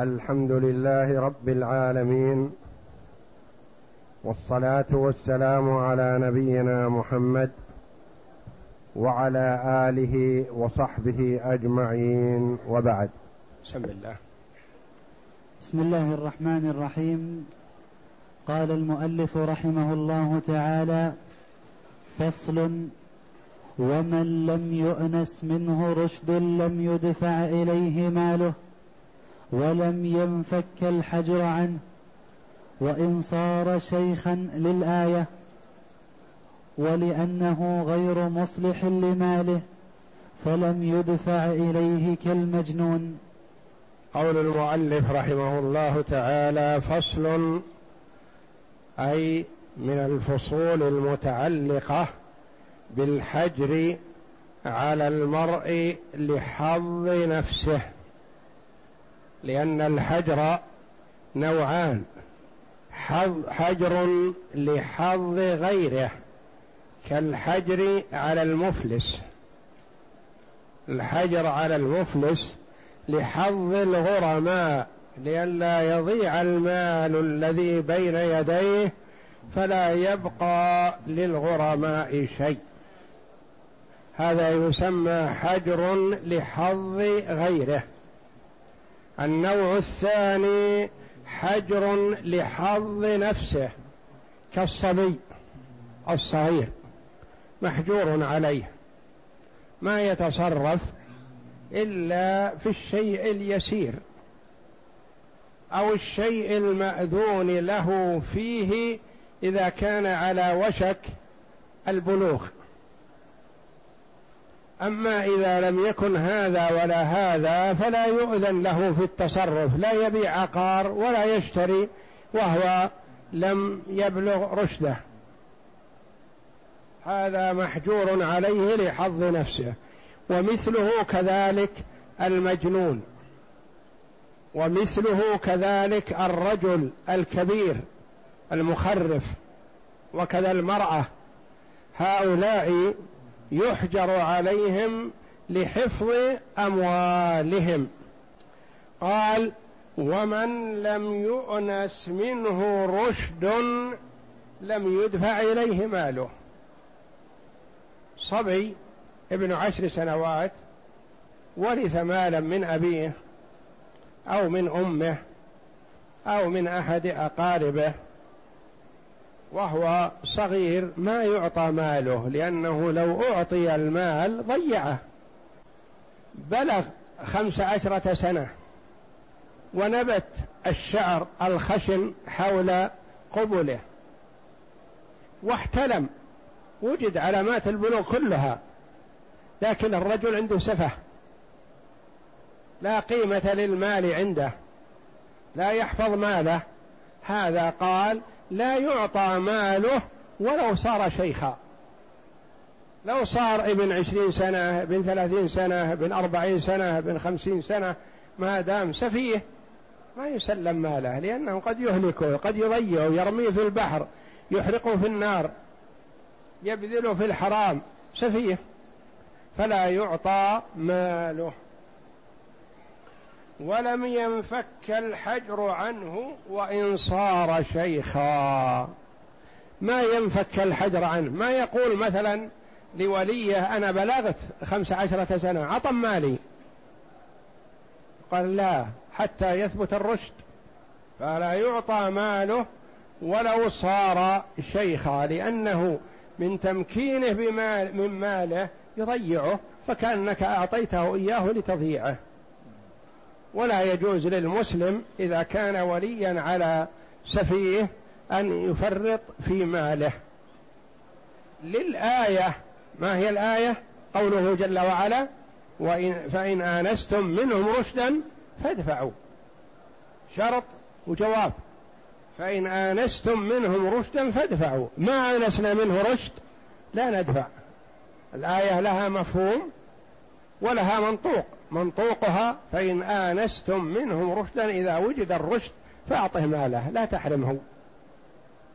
الحمد لله رب العالمين والصلاة والسلام على نبينا محمد وعلى آله وصحبه أجمعين وبعد. بسم الله. بسم الله الرحمن الرحيم. قال المؤلف رحمه الله تعالى فصل ومن لم يؤنس منه رشد لم يدفع إليه ماله. ولم ينفك الحجر عنه وإن صار شيخا للآية ولأنه غير مصلح لماله فلم يدفع إليه كالمجنون. قول المؤلف رحمه الله تعالى فصل أي من الفصول المتعلقة بالحجر على المرء لحظ نفسه. لأن الحجر نوعان. حجر لحظ غيره كالحجر على المفلس. الحجر على المفلس لحظ الغرماء لئلا يضيع المال الذي بين يديه فلا يبقى للغرماء شيء. هذا يسمى حجر لحظ غيره. النوع الثاني حجر لحظ نفسه كالصبي الصغير محجور عليه. ما يتصرف إلا في الشيء اليسير أو الشيء المأذون له فيه إذا كان على وشك البلوغ. أما إذا لم يكن هذا ولا هذا فلا يؤذن له في التصرف لا يبيع عقار ولا يشتري وهو لم يبلغ رشده. هذا محجور عليه لحظ نفسه ومثله كذلك المجنون. ومثله كذلك الرجل الكبير المخرف وكذا المرأة. هؤلاء يحجر عليهم لحفظ أموالهم. قال ومن لم يؤنس منه رشد لم يدفع إليه ماله. صبي ابن عشر سنوات ورث مالا من أبيه أو من أمه أو من أحد أقاربه وهو صغير ما يعطى ماله لأنه لو أعطي المال ضيعه. بلغ خمس عشرة سنة ونبت الشعر الخشن حول قبله. واحتلم وجد علامات البلوغ كلها لكن الرجل عنده سفه. لا قيمة للمال عنده لا يحفظ ماله. هذا قال لا يعطى ماله ولو صار شيخا. لو صار ابن عشرين سنة ابن ثلاثين سنة ابن أربعين سنة ابن خمسين سنة ما دام سفيه ما يسلم ماله لأنه قد يهلكه قد يضيعه يرميه في البحر يحرقه في النار يبذله في الحرام. سفيه. فلا يعطى ماله. ولم ينفك الحجر عنه وإن صار شيخا. ما ينفك الحجر عنه؟ ما يقول مثلا لوليه أنا بلغت خمس عشرة سنة عطم مالي. قال لا حتى يثبت الرشد. فلا يعطى ماله ولو صار شيخا لأنه من تمكينه بمال من ماله يضيعه فكأنك أعطيته إياه لتضييعه. ولا يجوز للمسلم إذا كان وليا على سفيه أن يفرط في ماله. للآية ما هي الآية؟ قوله جل وعلا وإن فإن آنستم منهم رشدا فادفعوا. شرط وجواب. فإن آنستم منهم رشدا فادفعوا. ما آنسنا منه رشد لا ندفع. الآية لها مفهوم ولها منطوق. منطوقها فإن آنستم منهم رشدا إذا وجد الرشد فأعطه ماله لا تحرمه.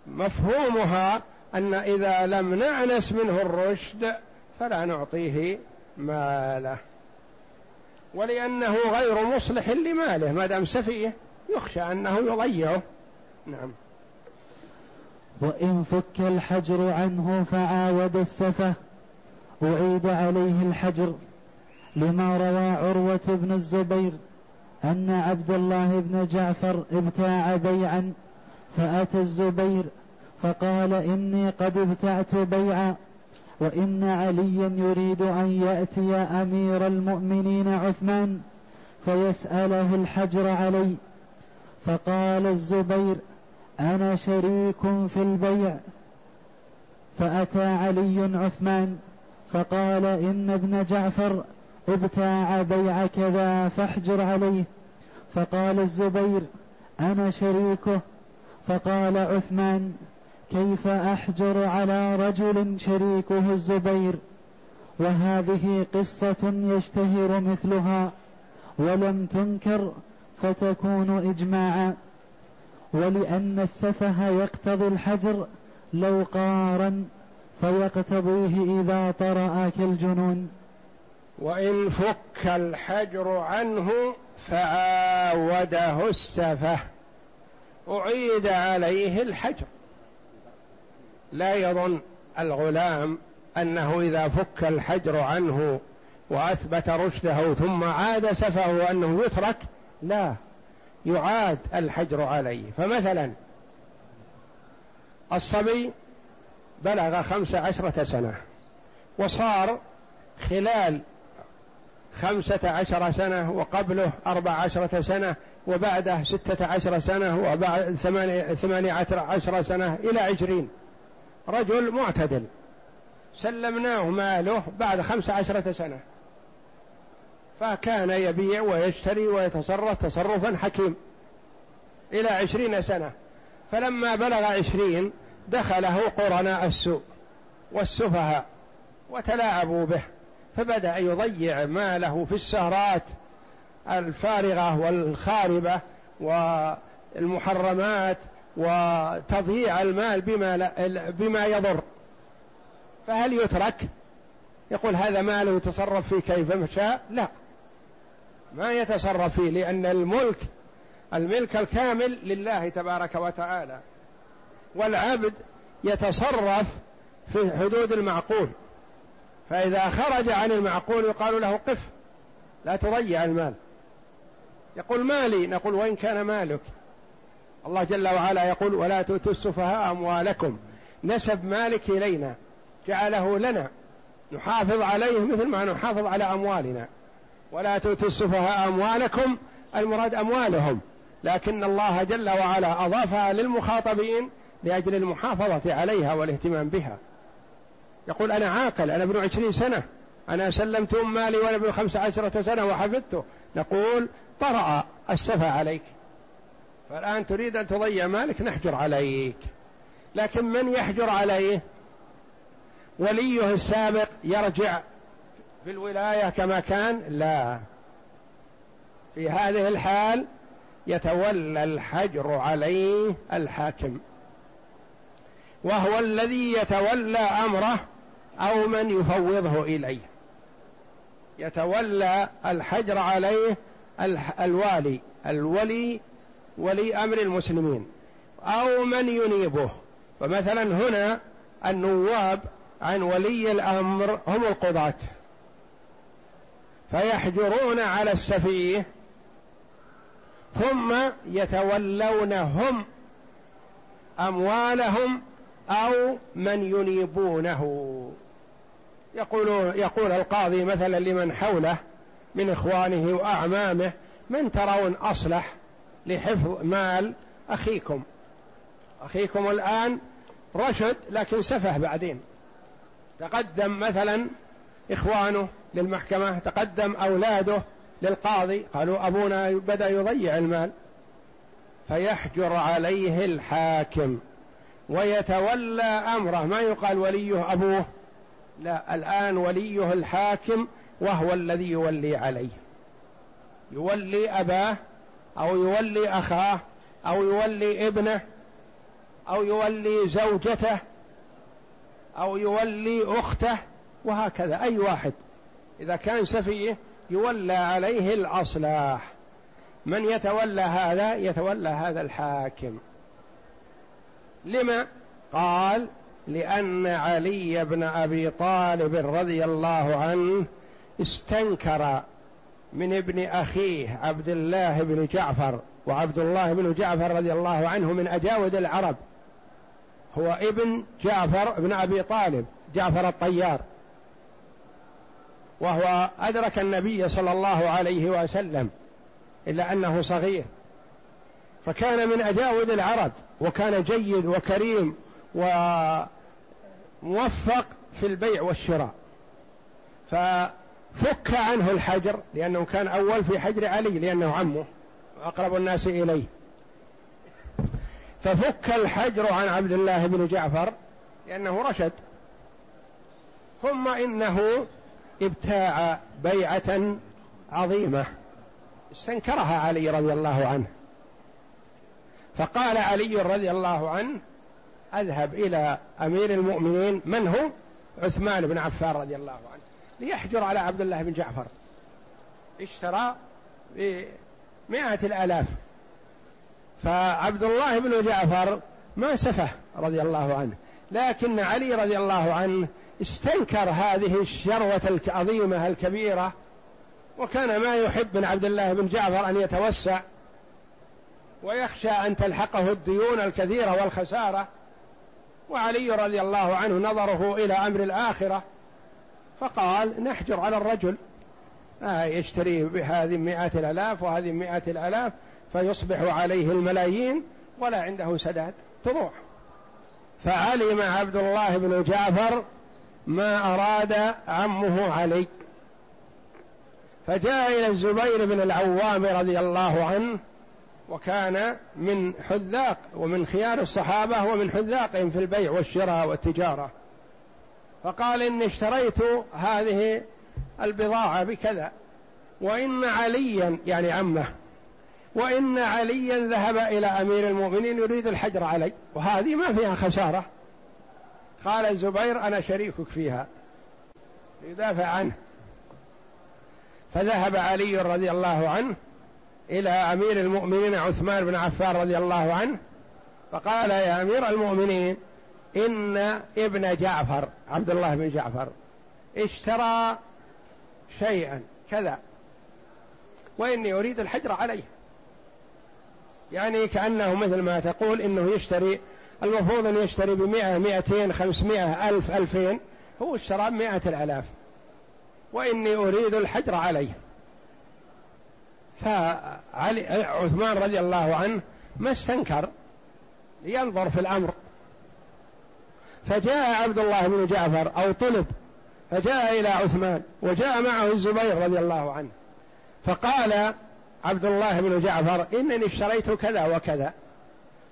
مفهومها أن إذا لم نأنس منه الرشد فلا نعطيه ماله. ولأنه غير مصلح لماله ما دام سفيه يخشى أنه يضيعه. نعم. وإن فك الحجر عنه فعاود السفه أعيد عليه الحجر. لما روى عروة بن الزبير أن عبد الله بن جعفر ابتاع بيعا فأتى الزبير فقال إني قد ابتعت بيعا وإن عليا يريد أن يأتي أمير المؤمنين عثمان فيسأله الحجر علي. فقال الزبير أنا شريك في البيع. فأتى علي عثمان فقال إن ابن جعفر ابتاع بيع كذا فاحجر عليه. فقال الزبير أنا شريكه. فقال عثمان كيف أحجر على رجل شريكه الزبير؟ وهذه قصة يشتهر مثلها. ولم تنكر فتكون إجماعا. ولأن السفه يقتضي الحجر لو قارن فيقتضيه إذا طرأ كالجنون وإن فك الحجر عنه فعاوده السفه. أعيد عليه الحجر. لا يظن الغلام أنه إذا فك الحجر عنه وأثبت رشده ثم عاد سفه أنه يترك لا يعاد الحجر عليه. فمثلا الصبي بلغ خمس عشرة سنة وصار خلال خمسة عشر سنة وقبله أربع عشرة سنة وبعده ستة عشر سنة وبعد ثمانية عشر سنة إلى عشرين. رجل معتدل. سلمناه ماله بعد خمس عشرة سنة. فكان يبيع ويشتري ويتصرف تصرفا حكيم إلى عشرين سنة. فلما بلغ عشرين دخله قرناء السوء والسفهاء وتلاعبوا به. فبدأ يضيع ماله في السهرات الفارغة والخاربة والمحرمات وتضييع المال بما, لا بما يضر. فهل يترك؟ يقول هذا ماله يتصرف فيه كيف شاء؟ لا. ما يتصرف فيه لأن الملك الملك الكامل لله تبارك وتعالى. والعبد يتصرف في حدود المعقول. فإذا خرج عن المعقول يقال له قف لا تضيع المال. يقول مالي نقول وإن كان مالك. الله جل وعلا يقول ولا تؤتوا السفهاء أموالكم. نسب مالك إلينا جعله لنا. نحافظ عليه مثل ما نحافظ على أموالنا. ولا تؤتوا السفهاء أموالكم المراد أموالهم. لكن الله جل وعلا أضافها للمخاطبين لأجل المحافظة عليها والإهتمام بها. يقول أنا عاقل أنا ابن عشرين سنة أنا سلمت أم مالي وأنا ابن خمس عشرة سنة وحفظته نقول طرأ السفة عليك. فالآن تريد أن تضيع مالك نحجر عليك. لكن من يحجر عليه؟ وليه السابق يرجع في الولاية كما كان؟ لا. في هذه الحال يتولى الحجر عليه الحاكم. وهو الذي يتولى أمره أو من يفوضه إليه. يتولى الحجر عليه الوالي الولي ولي أمر المسلمين. أو من ينيبه. فمثلا هنا النواب عن ولي الأمر هم القضاة. فيحجرون على السفيه ثم يتولون هم أموالهم أو من ينيبونه. يقول يقول القاضي مثلا لمن حوله من إخوانه وأعمامه من ترون أصلح لحفظ مال أخيكم. أخيكم الآن رشد لكن سفه بعدين. تقدم مثلا إخوانه للمحكمة تقدم أولاده للقاضي. قالوا أبونا بدأ يضيع المال. فيحجر عليه الحاكم. ويتولى أمره. ما يقال وليه أبوه. لا الآن وليه الحاكم وهو الذي يولي عليه. يولي أباه أو يولي أخاه أو يولي ابنه أو يولي زوجته أو يولي أخته وهكذا. أي واحد. إذا كان سفيه يولى عليه الأصلاح. من يتولى هذا؟ يتولى هذا الحاكم. لما؟ قال لأن علي بن أبي طالب رضي الله عنه استنكر من ابن أخيه عبد الله بن جعفر وعبد الله بن جعفر رضي الله عنه من أجاود العرب. هو ابن جعفر بن أبي طالب جعفر الطيار. وهو أدرك النبي صلى الله عليه وسلم إلا أنه صغير. فكان من أجاود العرب وكان جيد وكريم وموفق في البيع والشراء. ففك عنه الحجر لأنه كان أول في حجر علي لأنه عمه أقرب الناس إليه. ففك الحجر عن عبد الله بن جعفر لأنه رشد. ثم إنه ابتاع بيعة عظيمة استنكرها علي رضي الله عنه. فقال علي رضي الله عنه أذهب إلى أمير المؤمنين من هو؟ عثمان بن عفان رضي الله عنه ليحجر على عبد الله بن جعفر. اشترى بمائة الآلاف. فعبد الله بن جعفر ما سفه رضي الله عنه لكن علي رضي الله عنه استنكر هذه الشروة العظيمة الكبيرة وكان ما يحب من عبد الله بن جعفر أن يتوسع. ويخشى أن تلحقه الديون الكثيرة والخسارة. وعلي رضي الله عنه نظره إلى أمر الآخرة فقال نحجر على الرجل. آه يشتري بهذه مئات الآلاف وهذه مئات الآلاف فيصبح عليه الملايين ولا عنده سداد. تروح. فعلم عبد الله بن جعفر ما أراد عمه علي. فجاء إلى الزبير بن العوام رضي الله عنه وكان من حذاق ومن خيار الصحابة ومن حذاقهم في البيع والشراء والتجارة. فقال إني اشتريت هذه البضاعة بكذا وإن عليا يعني عمه وإن عليا ذهب إلى أمير المؤمنين يريد الحجر علي وهذه ما فيها خسارة. قال الزبير أنا شريكك فيها. ليدافع عنه. فذهب علي رضي الله عنه إلى أمير المؤمنين عثمان بن عفان رضي الله عنه فقال يا أمير المؤمنين إن ابن جعفر عبد الله بن جعفر اشترى شيئا كذا وإني أريد الحجر عليه. يعني كأنه مثل ما تقول إنه يشتري المفروض أن يشتري بمئة مئتين خمسمائة ألف ألفين هو اشترى بمئة الآلاف وإني أريد الحجر عليه. فعلي عثمان رضي الله عنه ما استنكر لينظر في الأمر. فجاء عبد الله بن جعفر أو طلب فجاء إلى عثمان وجاء معه الزبير رضي الله عنه. فقال عبد الله بن جعفر إنني اشتريت كذا وكذا.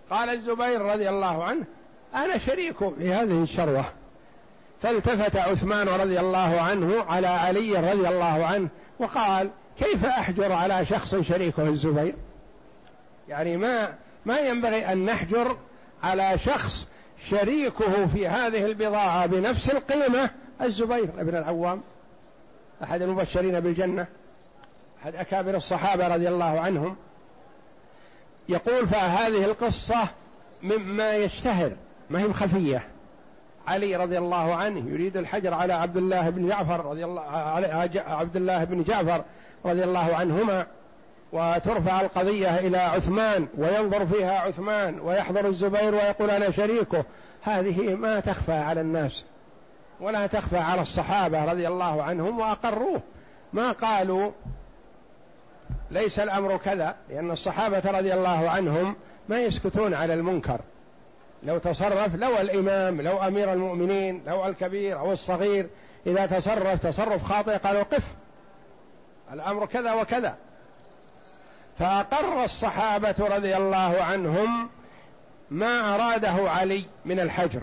قال الزبير رضي الله عنه أنا شريك في هذه الشروة. فالتفت عثمان رضي الله عنه على علي رضي الله عنه وقال كيف أحجر على شخص شريكه الزبير؟ يعني ما ما ينبغي أن نحجر على شخص شريكه في هذه البضاعة بنفس القيمة الزبير بن العوام. أحد المبشرين بالجنة أحد أكابر الصحابة رضي الله عنهم. يقول فهذه القصة مما يشتهر ما هي خفيه علي رضي الله عنه يريد الحجر على عبد الله بن جعفر رضي الله عبد الله بن جعفر. رضي الله عنهما وترفع القضية إلى عثمان وينظر فيها عثمان ويحضر الزبير ويقول أنا شريكه. هذه ما تخفى على الناس ولا تخفى على الصحابة رضي الله عنهم وأقروه. ما قالوا ليس الأمر كذا لأن الصحابة رضي الله عنهم ما يسكتون على المنكر. لو تصرف لو الإمام لو أمير المؤمنين لو الكبير أو الصغير إذا تصرف تصرف خاطئ قالوا قف. الأمر كذا وكذا. فأقر الصحابة رضي الله عنهم ما أراده علي من الحجر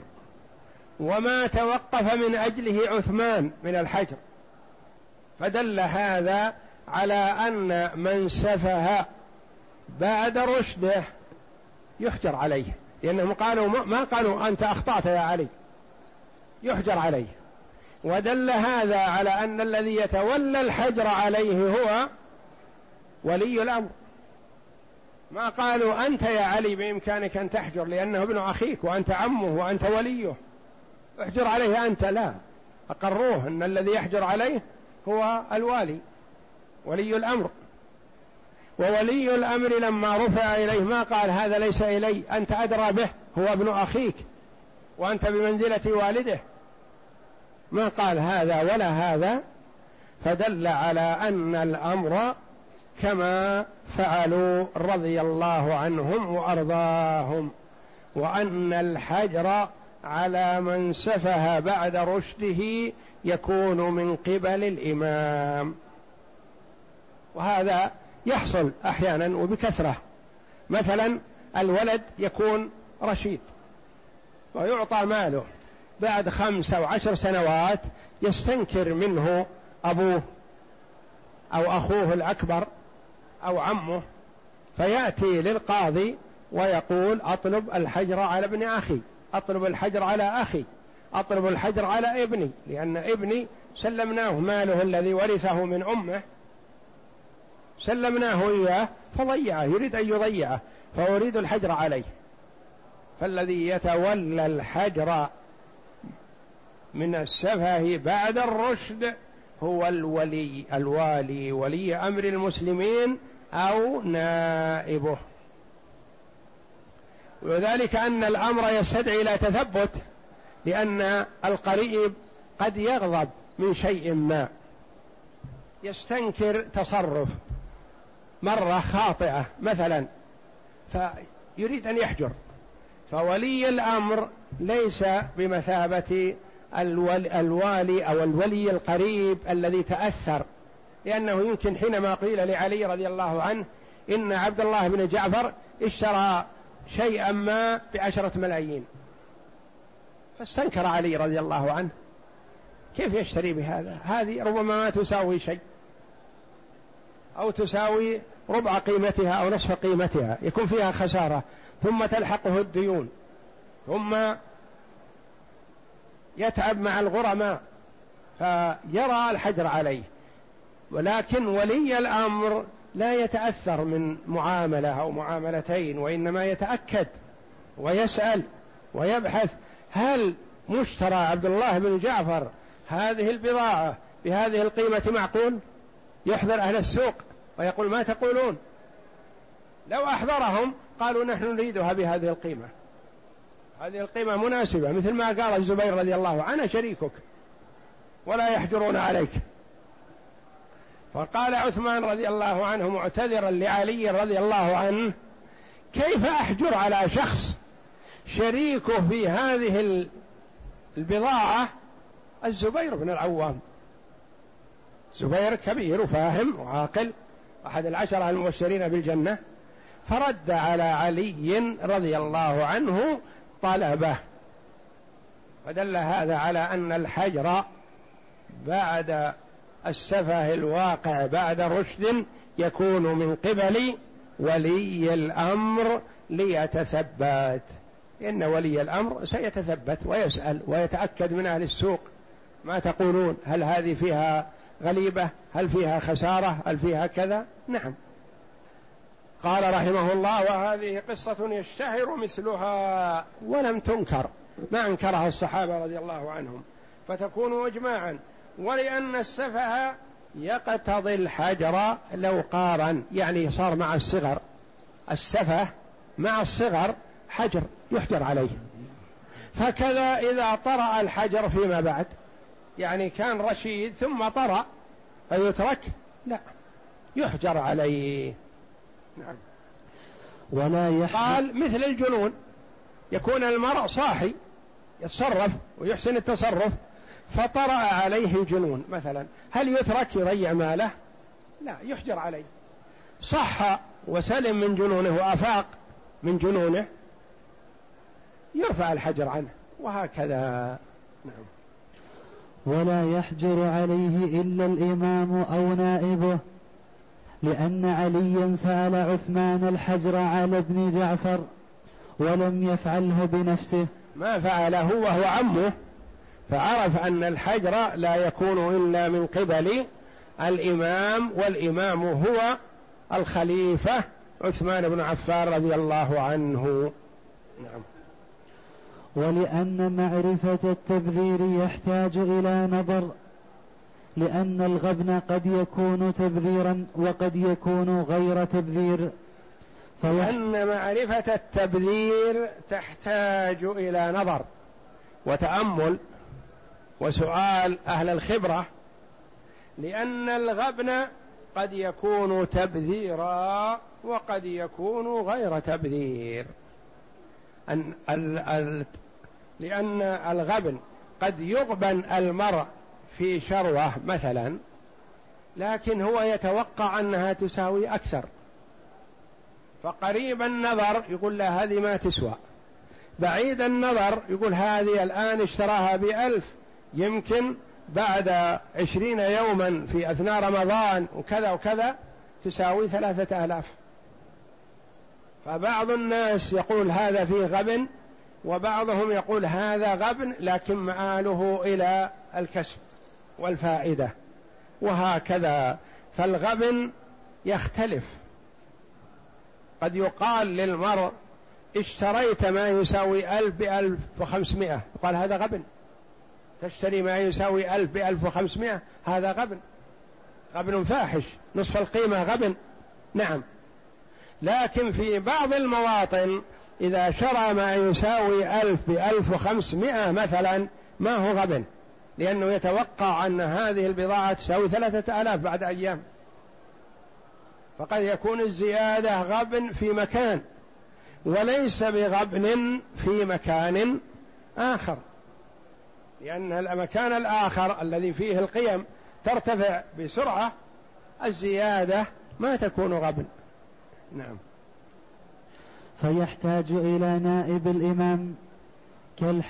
وما توقف من أجله عثمان من الحجر. فدل هذا على أن من سفه بعد رشده يحجر عليه. لأنهم قالوا ما قالوا أنت أخطأت يا علي. يحجر عليه. ودل هذا على أن الذي يتولى الحجر عليه هو ولي الأمر. ما قالوا أنت يا علي بإمكانك أن تحجر لأنه ابن أخيك وأنت عمه وأنت وليه. احجر عليه أنت لا. أقروه أن الذي يحجر عليه هو الوالي ولي الأمر. وولي الأمر لما رفع إليه ما قال هذا ليس إلي أنت أدرى به هو ابن أخيك وأنت بمنزلة والده. ما قال هذا ولا هذا فدل على أن الأمر كما فعلوا رضي الله عنهم وأرضاهم وأن الحجر على من سفه بعد رشده يكون من قبل الإمام. وهذا يحصل أحيانا وبكثرة. مثلا الولد يكون رشيد ويعطى ماله. بعد خمس أو عشر سنوات يستنكر منه أبوه أو أخوه الأكبر أو عمه فيأتي للقاضي ويقول أطلب الحجر على ابن أخي أطلب الحجر على أخي أطلب الحجر على ابني لأن ابني سلمناه ماله الذي ورثه من أمه سلمناه إياه فضيعه يريد أن يضيعه فأريد الحجر عليه. فالذي يتولى الحجر من السفه بعد الرشد هو الولي الوالي ولي أمر المسلمين أو نائبه. وذلك أن الأمر يستدعي إلى تثبت لأن القريب قد يغضب من شيء ما. يستنكر تصرف. مرة خاطئة مثلا فيريد أن يحجر. فولي الأمر ليس بمثابة الوالي أو الولي القريب الذي تأثر. لأنه يمكن حينما قيل لعلي رضي الله عنه إن عبد الله بن جعفر اشترى شيئا ما بعشرة ملايين. فاستنكر علي رضي الله عنه. كيف يشتري بهذا؟ هذه ربما ما تساوي شيء. أو تساوي ربع قيمتها أو نصف قيمتها. يكون فيها خسارة. ثم تلحقه الديون. ثم يتعب مع الغرماء فيرى الحجر عليه. ولكن ولي الأمر لا يتأثر من معاملة أو معاملتين وإنما يتأكد ويسأل ويبحث. هل مشترى عبد الله بن جعفر هذه البضاعة بهذه القيمة معقول؟ يحضر أهل السوق ويقول ما تقولون؟ لو أحضرهم قالوا نحن نريدها بهذه القيمة. هذه القيمة مناسبة مثل ما قال الزبير رضي الله عنه شريكك ولا يحجرون عليك. فقال عثمان رضي الله عنه معتذرا لعلي رضي الله عنه كيف أحجر على شخص شريكه في هذه البضاعة؟ الزبير بن العوام. زبير كبير وفاهم وعاقل أحد العشرة المبشرين بالجنة. فرد على علي رضي الله عنه طلبه. فدل هذا على أن الحجر بعد السفه الواقع بعد رشد يكون من قبل ولي الأمر ليتثبت. إن ولي الأمر سيتثبت ويسأل ويتأكد من أهل السوق. ما تقولون؟ هل هذه فيها غليبة؟ هل فيها خسارة؟ هل فيها كذا؟ نعم. قال رحمه الله وهذه قصة يشتهر مثلها ولم تنكر ما أنكرها الصحابة رضي الله عنهم فتكون إجماعا. ولأن السفه يقتضي الحجر لو قارن يعني صار مع الصغر. السفه مع الصغر حجر يحجر عليه. فكذا إذا طرأ الحجر فيما بعد يعني كان رشيد ثم طرأ فيترك؟ لا يحجر عليه. نعم. ولا يحمل قال مثل الجنون يكون المرء صاحي يتصرف ويحسن التصرف فطرأ عليه الجنون مثلا. هل يترك يضيع ماله؟ لا يحجر عليه. صح وسلم من جنونه وأفاق من جنونه يرفع الحجر عنه وهكذا. نعم. ولا يحجر عليه إلا الإمام أو نائبه. لأن عليا سأل عثمان الحجر على ابن جعفر ولم يفعله بنفسه. ما فعله وهو عمه. فعرف أن الحجر لا يكون إلا من قبل الإمام والإمام هو الخليفة عثمان بن عفان رضي الله عنه. نعم. ولأن معرفة التبذير يحتاج إلى نظر. لأن الغبن قد يكون تبذيرا وقد يكون غير تبذير. لأن معرفة التبذير تحتاج إلى نظر وتأمل وسؤال أهل الخبرة. لأن الغبن قد يكون تبذيرا وقد يكون غير تبذير. أن ال ال لأن الغبن قد يغبن المرء في شروة مثلا لكن هو يتوقع أنها تساوي أكثر. فقريب النظر يقول لا هذه ما تسوى. بعيد النظر يقول هذه الآن اشتراها بألف يمكن بعد عشرين يوما في أثناء رمضان وكذا وكذا تساوي ثلاثة آلاف. فبعض الناس يقول هذا فيه غبن وبعضهم يقول هذا غبن لكن مآله إلى الكسب. والفائدة. وهكذا فالغبن يختلف. قد يقال للمرء اشتريت ما يساوي ألف بألف وخمسمائة. يقال هذا غبن. تشتري ما يساوي ألف بألف وخمسمائة هذا غبن. غبن فاحش. نصف القيمة غبن. نعم. لكن في بعض المواطن إذا شرى ما يساوي ألف بألف وخمسمائة مثلا ما هو غبن. لأنه يتوقع أن هذه البضاعة تساوي ثلاثة آلاف بعد أيام. فقد يكون الزيادة غبن في مكان وليس بغبن في مكان آخر. لأن المكان الآخر الذي فيه القيم ترتفع بسرعة الزيادة ما تكون غبن. نعم. فيحتاج إلى نائب الإمام.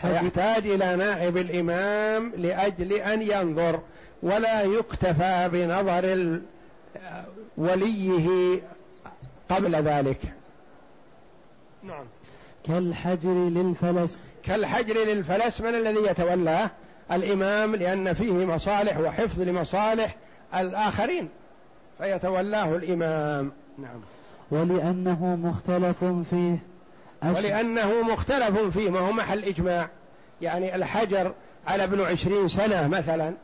يحتاج إلى نائب الإمام لأجل أن ينظر ولا يكتفى بنظر وليه قبل ذلك. نعم. كالحجر للفلس. كالحجر للفلس من الذي يتولاه؟ الإمام لأن فيه مصالح وحفظ لمصالح الآخرين فيتولاه الإمام. نعم. ولأنه مختلف فيه. ولأنه مختلف فيه ما هو محل إجماع. يعني الحجر على ابن عشرين سنة مثلا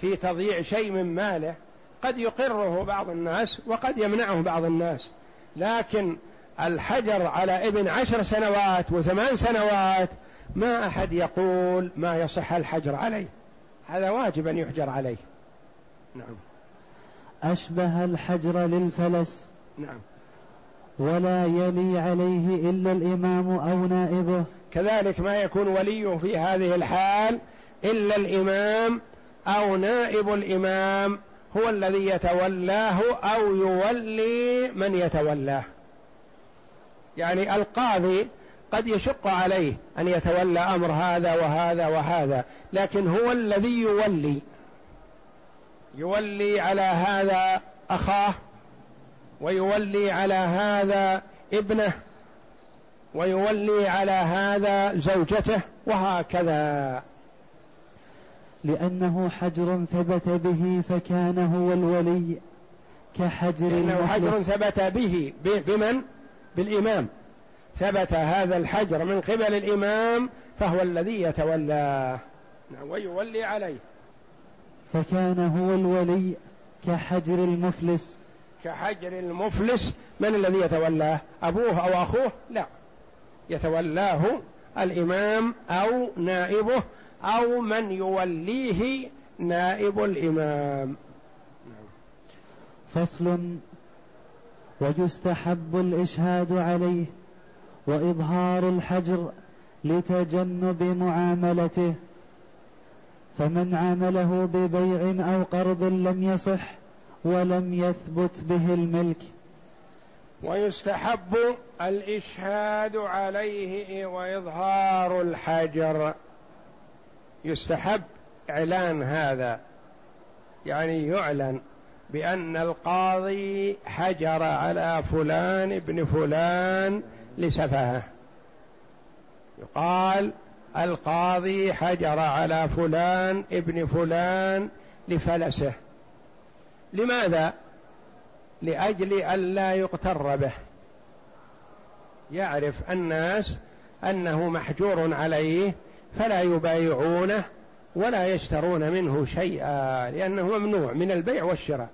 في تضييع شيء من ماله قد يقره بعض الناس وقد يمنعه بعض الناس. لكن الحجر على ابن عشر سنوات وثمان سنوات ما أحد يقول ما يصح الحجر عليه. هذا واجب أن يحجر عليه. نعم. أشبه الحجر للفلس. نعم. ولا يلي عليه إلا الإمام أو نائبه. كذلك ما يكون وليه في هذه الحال إلا الإمام أو نائب الإمام هو الذي يتولاه أو يولي من يتولاه. يعني القاضي قد يشق عليه أن يتولى أمر هذا وهذا وهذا لكن هو الذي يولي. يولي على هذا أخاه ويولي على هذا ابنه ويولي على هذا زوجته وهكذا. لأنه حجر ثبت به فكان هو الولي كحجر لأنه حجر ثبت به بمن؟ بالإمام. ثبت هذا الحجر من قبل الإمام فهو الذي يتولاه نعم ويولي عليه. فكان هو الولي كحجر المفلس كحجر المفلس من الذي يتولاه؟ أبوه أو أخوه؟ لا. يتولاه الإمام أو نائبه أو من يوليه نائب الإمام. فصل ويستحب الإشهاد عليه وإظهار الحجر لتجنب معاملته. فمن عامله ببيع أو قرض لم يصح ولم يثبت به الملك. ويستحب الإشهاد عليه وإظهار الحجر. يستحب إعلان هذا. يعني يعلن بأن القاضي حجر على فلان ابن فلان لسفهة. يقال القاضي حجر على فلان ابن فلان لفلسه. لماذا؟ لأجل الا يغتر به. يعرف الناس أنه محجور عليه فلا يبايعونه ولا يشترون منه شيئا لأنه ممنوع من البيع والشراء.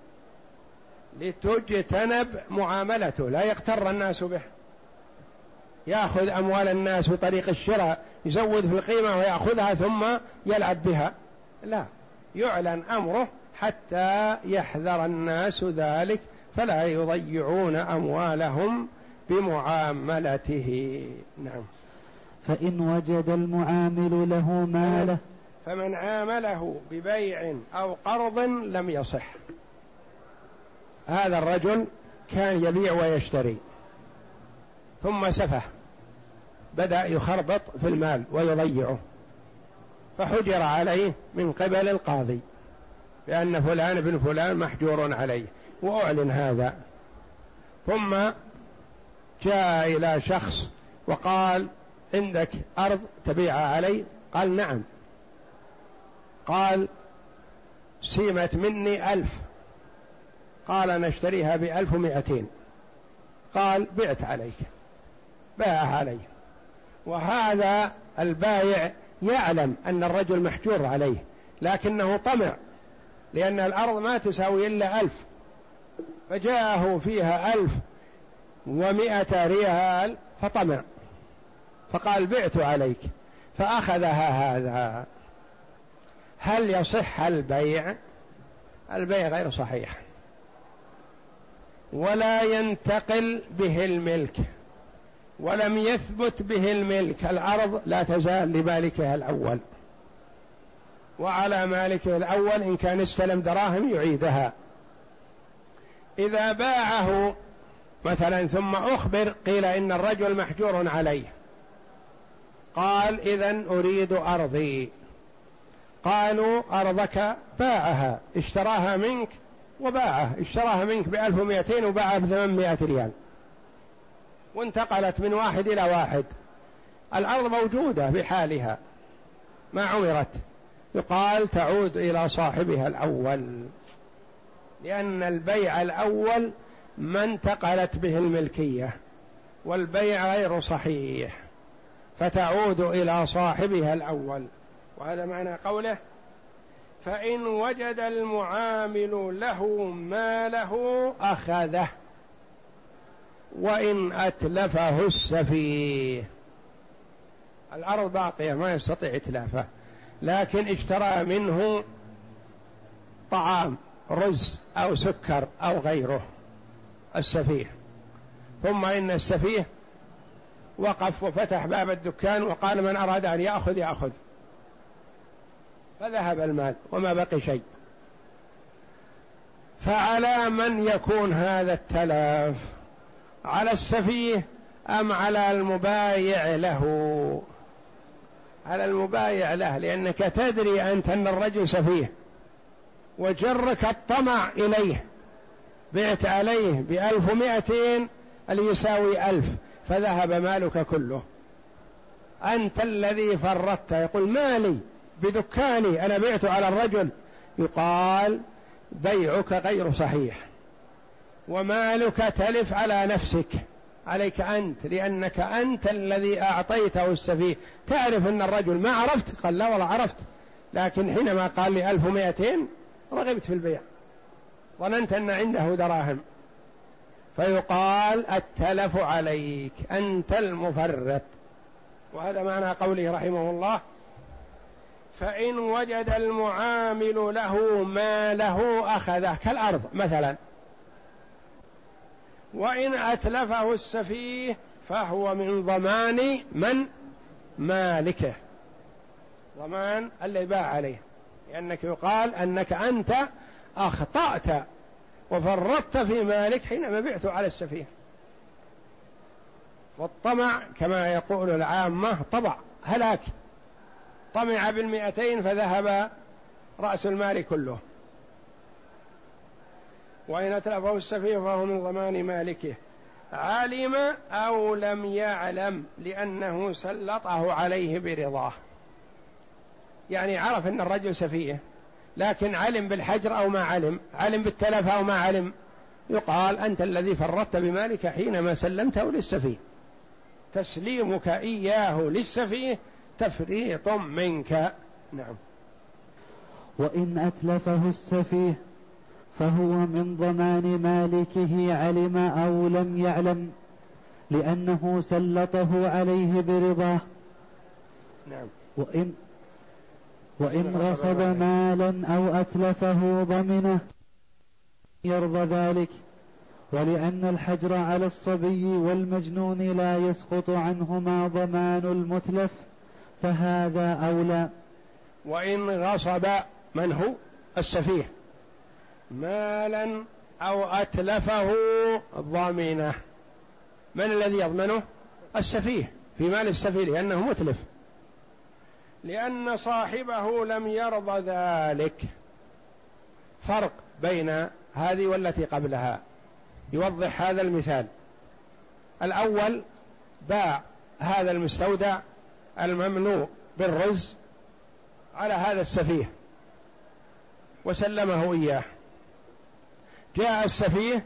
لتجتنب معاملته لا يغتر الناس به. يأخذ أموال الناس بطريق الشراء يزود في القيمة ويأخذها ثم يلعب بها. لا يعلن أمره حتى يحذر الناس ذلك فلا يضيعون أموالهم بمعاملته. نعم. فإن وجد المعامل له ماله. فمن عامله ببيع أو قرض لم يصح. هذا الرجل كان يبيع ويشتري ثم سفه. بدأ يخربط في المال ويضيعه. فحجر عليه من قبل القاضي. بأن فلان بن فلان محجور عليه. وأعلن هذا. ثم جاء إلى شخص وقال عندك أرض تبيعها علي؟ قال نعم. قال سيمت مني ألف. قال نشتريها بألف ومائتين قال بعت عليك. باعها علي. وهذا البايع يعلم أن الرجل محجور عليه لكنه طمع. لأن الأرض ما تساوي إلا ألف. فجاءه فيها ألف ومائة ريال فطمع. فقال بعت عليك. فأخذها هذا. هل يصح البيع؟ البيع غير صحيح. ولا ينتقل به الملك. ولم يثبت به الملك. الأرض لا تزال لمالكها الأول. وعلى مالكه الأول إن كان استلم دراهم يعيدها. إذا باعه مثلا ثم أخبر قيل إن الرجل محجور عليه. قال إذا أريد أرضي. قالوا أرضك باعها. اشتراها منك وباعه. اشتراها منك بألف ومائتين وباعها بثمانمائة ريال. وانتقلت من واحد إلى واحد. الأرض موجودة بحالها. ما عمرت. يقال تعود إلى صاحبها الأول. لأن البيع الأول ما انتقلت به الملكية والبيع غير صحيح. فتعود إلى صاحبها الأول. وهذا معنى قوله فإن وجد المعامل له ماله أخذه وإن أتلفه السفيه. الأرض باقية ما يستطيع إتلافه. لكن اشترى منه طعام رز أو سكر أو غيره السفيه. ثم إن السفيه وقف وفتح باب الدكان وقال من أراد أن يأخذ يأخذ. فذهب المال وما بقي شيء. فعلى من يكون هذا التلف على السفيه أم على المبايع له؟ على المبايع له لأنك تدري أنت أن الرجل سفيه. وجرك الطمع إليه. بعت عليه بألف ومائتين اللي يساوي ألف فذهب مالك كله. أنت الذي فرطت. يقول مالي بدكاني أنا بعت على الرجل. يقال بيعك غير صحيح. ومالك تلف على نفسك. عليك أنت لأنك أنت الذي أعطيته السفيه. تعرف أن الرجل ما عرفت؟ قال لا والله عرفت. لكن حينما قال لي ألف ومائتين رغبت في البيع. ظننت أن عنده دراهم. فيقال التلف عليك أنت المفرط. وهذا معنى قوله رحمه الله فإن وجد المعامل له ما له أخذه. كالأرض مثلا. وإن أتلفه السفيه فهو من ضمان من؟ مالكه. ضمان اللي باع عليه. لأنك يقال أنك أنت أخطأت وفرطت في مالك حينما بعت على السفيه. والطمع كما يقول العامة طبع هلاك. طمع بالمئتين فذهب رأس المال كله. وإن أتلفه السفيه فهو من ضمان مالكه. علم أو لم يعلم لأنه سلطه عليه برضاه. يعني عرف أن الرجل سفيه لكن علم بالحجر أو ما علم علم بالتلف أو ما علم يقال أنت الذي فرطت بمالك حينما سلمته للسفيه. تسليمك إياه للسفيه تفريط منك. نعم. وإن أتلفه السفيه فهو من ضمان مالكه علم أو لم يعلم لأنه سلطه عليه برضاه. نعم. وإن وإن غصب مالا أو أتلفه ضمنه يرضى ذلك. ولأن الحجر على الصبي والمجنون لا يسقط عنهما ضمان المتلف فهذا أولى. وإن غصب من هو؟ السفيه. مالا أو أتلفه ضمنه من الذي يضمنه؟ السفيه في مال السفيه لأنه متلف. لأن صاحبه لم يرضى ذلك. فرق بين هذه والتي قبلها. يوضح هذا المثال. الأول باع هذا المستودع الممنوع بالرز على هذا السفيه. وسلمه إياه. جاء السفيه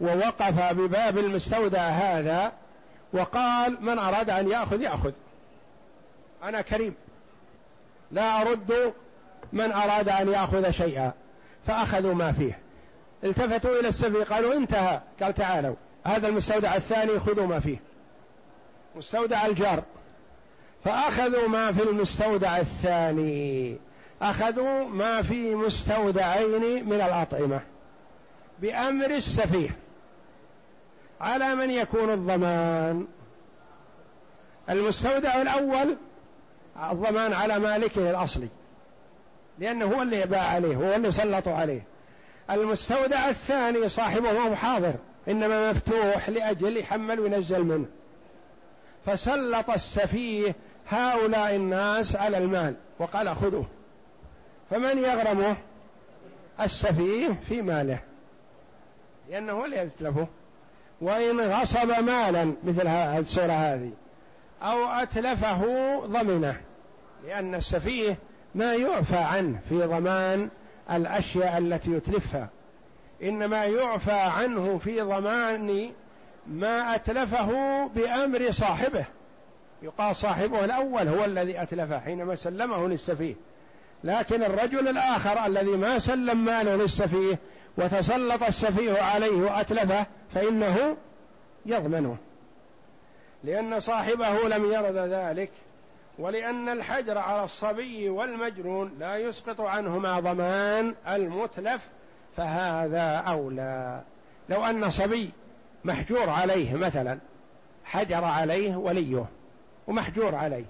ووقف بباب المستودع هذا وقال من أراد أن يأخذ يأخذ. أنا كريم. لا أرد من أراد أن يأخذ شيئا فأخذوا ما فيه. التفتوا إلى السفيه قالوا انتهى. قال تعالوا هذا المستودع الثاني خذوا ما فيه. مستودع الجار. فأخذوا ما في المستودع الثاني. أخذوا ما في مستودعين من الأطعمة. بأمر السفيه على من يكون الضمان. المستودع الأول الضمان على مالكه الأصلي لأنه هو اللي باع عليه هو اللي سلطوا عليه. المستودع الثاني صاحبه هو حاضر إنما مفتوح لأجل يحمل وينزل منه. فسلط السفيه هؤلاء الناس على المال وقال خذوه. فمن يغرمه؟ السفيه في ماله. لأنه هو اللي يتلفه. وإن غصب مالا مثل السورة هذه أو أتلفه ضمنه لأن السفيه ما يعفى عنه في ضمان الأشياء التي يتلفها. إنما يعفى عنه في ضمان ما أتلفه بأمر صاحبه. يقال صاحبه الأول هو الذي أتلفه حينما سلمه للسفيه. لكن الرجل الآخر الذي ما سلم ماله للسفيه وتسلط السفيه عليه وأتلفه فإنه يضمنه. لأن صاحبه لم يرد ذلك ولأن الحجر على الصبي والمجنون لا يسقط عنهما ضمان المتلف فهذا أولى. لو أن صبي محجور عليه مثلا حجر عليه وليه ومحجور عليه.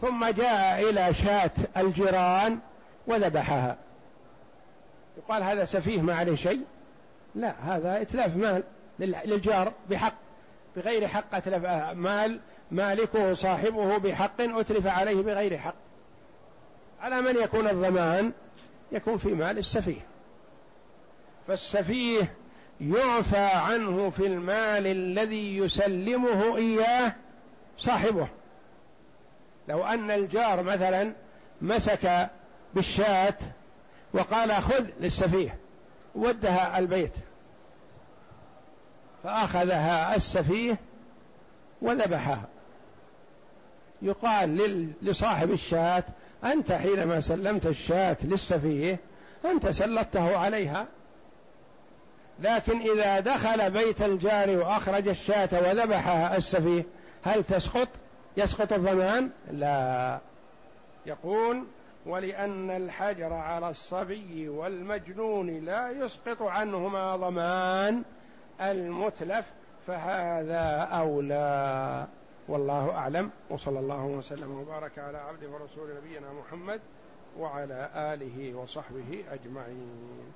ثم جاء إلى شاة الجيران وذبحها. يقال هذا سفيه ما عليه شيء. لا هذا إتلاف مال للجار بحق بغير حق أتلف مال مالكه صاحبه بحق أتلف عليه بغير حق. على من يكون الضمان؟ يكون في مال السفيه. فالسفيه يعفى عنه في المال الذي يسلمه إياه صاحبه. لو أن الجار مثلا مسك بالشاة وقال خذ للسفيه ودها البيت. فأخذها السفيه وذبحها. يقال لصاحب الشاة أنت حينما سلمت الشاة للسفيه أنت سلطته عليها. لكن إذا دخل بيت الجار وأخرج الشاة وذبحها السفيه هل تسقط؟ يسقط الضمان؟ لا. يقول ولأن الحجر على الصبي والمجنون لا يسقط عنهما ضمان المتلف فهذا أولى. والله أعلم. وصلى الله وسلم وبارك على عبده ورسول نبينا محمد وعلى آله وصحبه أجمعين.